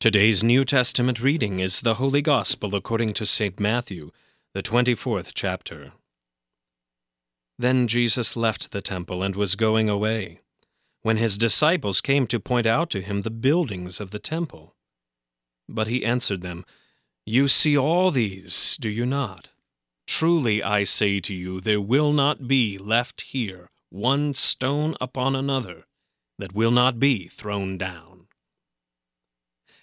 Today's New Testament reading is the Holy Gospel according to St. Matthew, the 24th chapter. Then Jesus left the temple and was going away, when his disciples came to point out to him the buildings of the temple. But he answered them, You see all these, do you not? Truly I say to you, there will not be left here one stone upon another that will not be thrown down.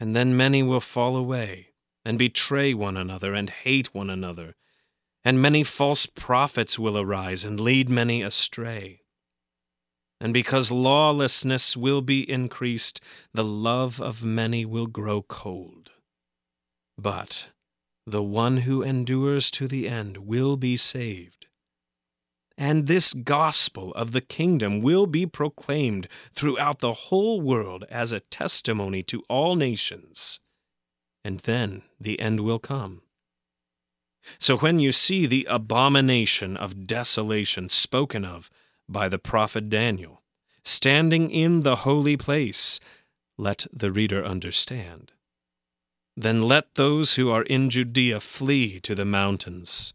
And then many will fall away, and betray one another, and hate one another. And many false prophets will arise, and lead many astray. And because lawlessness will be increased, the love of many will grow cold. But the one who endures to the end will be saved. And this gospel of the kingdom will be proclaimed throughout the whole world as a testimony to all nations. And then the end will come. So when you see the abomination of desolation spoken of by the prophet Daniel, standing in the holy place, let the reader understand. Then let those who are in Judea flee to the mountains.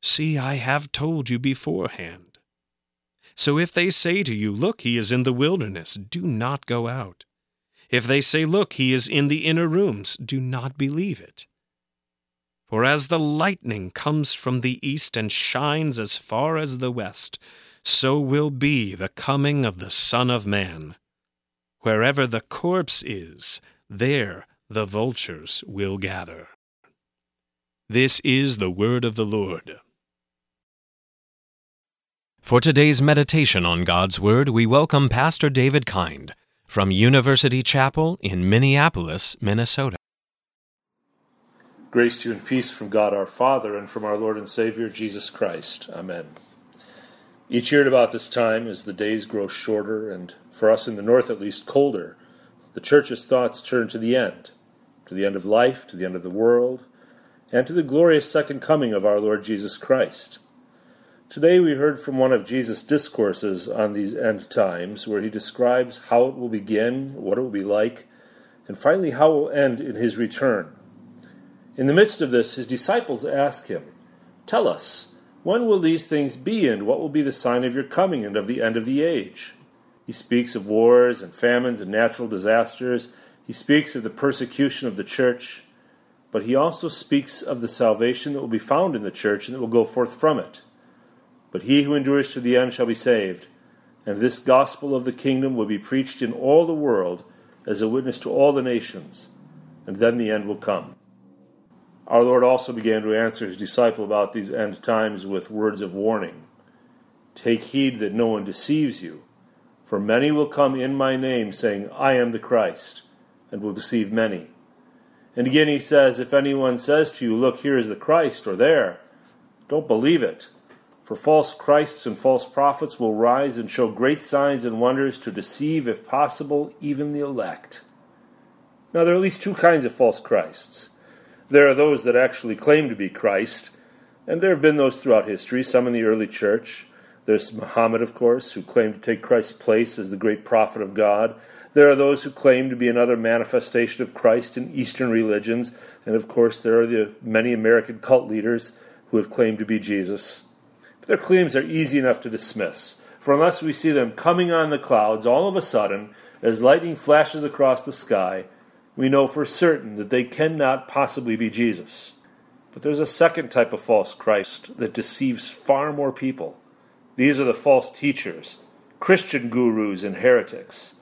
See, I have told you beforehand. So if they say to you, Look, he is in the wilderness, do not go out. If they say, Look, he is in the inner rooms, do not believe it. For as the lightning comes from the east and shines as far as the west, so will be the coming of the Son of Man. Wherever the corpse is, there the vultures will gather. This is the word of the Lord. For today's meditation on God's Word, we welcome Pastor David Kind from University Chapel in Minneapolis, Minnesota. Grace to you and peace from God our Father and from our Lord and Savior Jesus Christ. Amen. Each year at about this time, as the days grow shorter and, for us in the north at least, colder, the Church's thoughts turn to the end, to the end of life, to the end of the world, and to the glorious second coming of our Lord Jesus Christ. Today we heard from one of Jesus' discourses on these end times, where he describes how it will begin, what it will be like, and finally how it will end in his return. In the midst of this, his disciples ask him, Tell us, when will these things be, and what will be the sign of your coming and of the end of the age? He speaks of wars and famines and natural disasters. He speaks of the persecution of the church. But he also speaks of the salvation that will be found in the church and that will go forth from it. But he who endures to the end shall be saved. And this gospel of the kingdom will be preached in all the world as a witness to all the nations, and then the end will come. Our Lord also began to answer his disciple about these end times with words of warning. Take heed that no one deceives you, for many will come in my name, saying, I am the Christ, and will deceive many. And again he says, If anyone says to you, Look, here is the Christ, or there, don't believe it. For false Christs and false prophets will rise and show great signs and wonders to deceive, if possible, even the elect. Now, there are at least two kinds of false Christs. There are those that actually claim to be Christ, and there have been those throughout history, some in the early church. There's Muhammad, of course, who claimed to take Christ's place as the great prophet of God. There are those who claim to be another manifestation of Christ in Eastern religions, and of course, there are the many American cult leaders who have claimed to be Jesus. Their claims are easy enough to dismiss, for unless we see them coming on the clouds all of a sudden, as lightning flashes across the sky, we know for certain that they cannot possibly be Jesus. But there's a second type of false Christ that deceives far more people. These are the false teachers, Christian gurus, and heretics.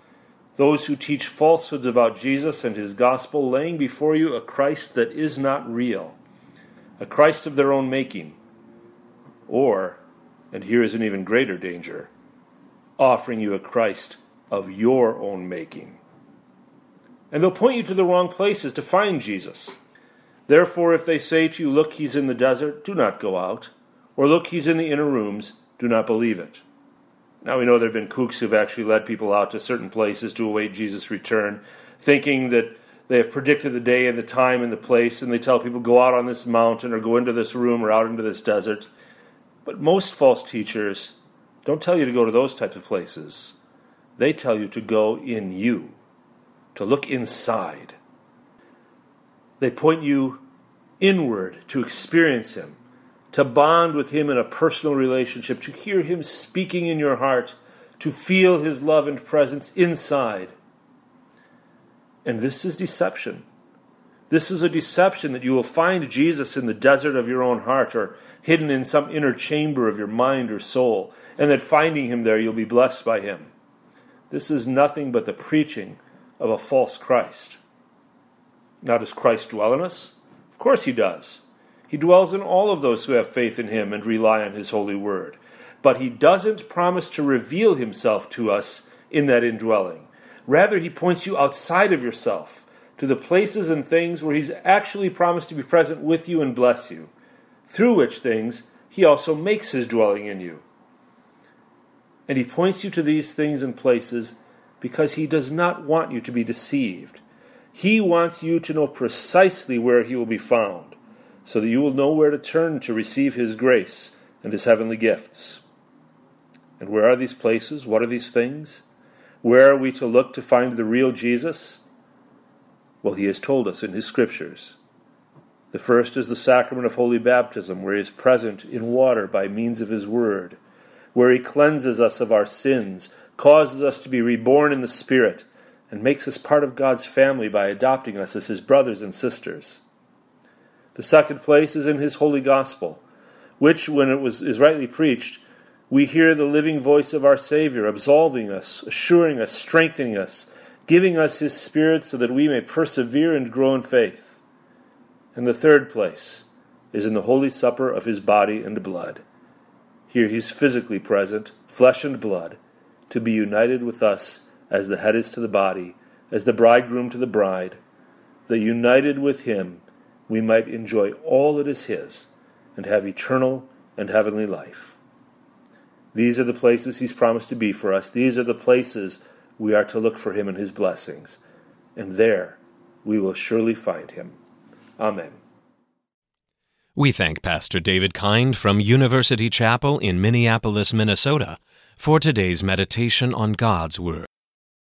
Those who teach falsehoods about Jesus and his gospel, laying before you a Christ that is not real, a Christ of their own making. Or, and here is an even greater danger, offering you a Christ of your own making and they'll point you to the wrong places to find Jesus. Therefore, if they say to you, Look, he's in the desert, do not go out. Or, Look, he's in the inner rooms, do not believe it. Now, we know there have been kooks who've actually led people out to certain places to await Jesus' return, thinking that they have predicted the day and the time and the place, and they tell people, Go out on this mountain, or go into this room, or out into this desert. But most false teachers don't tell you to go to those types of places. They tell you to go in you to look inside. They point you inward to experience Him, to bond with Him in a personal relationship, to hear Him speaking in your heart, to feel His love and presence inside. And this is deception. This is a deception that you will find Jesus in the desert of your own heart or hidden in some inner chamber of your mind or soul, and that finding Him there you'll be blessed by Him. This is nothing but the preaching of a false Christ. Now, does Christ dwell in us? Of course he does. He dwells in all of those who have faith in him and rely on his holy word. But he doesn't promise to reveal himself to us in that indwelling. Rather, he points you outside of yourself to the places and things where he's actually promised to be present with you and bless you, through which things he also makes his dwelling in you. And he points you to these things and places because he does not want you to be deceived. He wants you to know precisely where he will be found, so that you will know where to turn to receive his grace and his heavenly gifts. And where are these places? What are these things? Where are we to look to find the real Jesus? Well, he has told us in his scriptures. The first is the sacrament of holy baptism, where he is present in water by means of his word, where he cleanses us of our sins causes us to be reborn in the Spirit, and makes us part of God's family by adopting us as His brothers and sisters. The second place is in His holy gospel, which, when it was, is rightly preached, we hear the living voice of our Savior absolving us, assuring us, strengthening us, giving us His Spirit so that we may persevere and grow in faith. And the third place is in the Holy Supper of His body and blood. Here He's physically present, flesh and blood to be united with us as the head is to the body, as the bridegroom to the bride, that united with him we might enjoy all that is his and have eternal and heavenly life. These are the places he's promised to be for us. These are the places we are to look for him and his blessings. And there we will surely find him. Amen. We thank Pastor David Kind from University Chapel in Minneapolis, Minnesota for today's meditation on God's Word.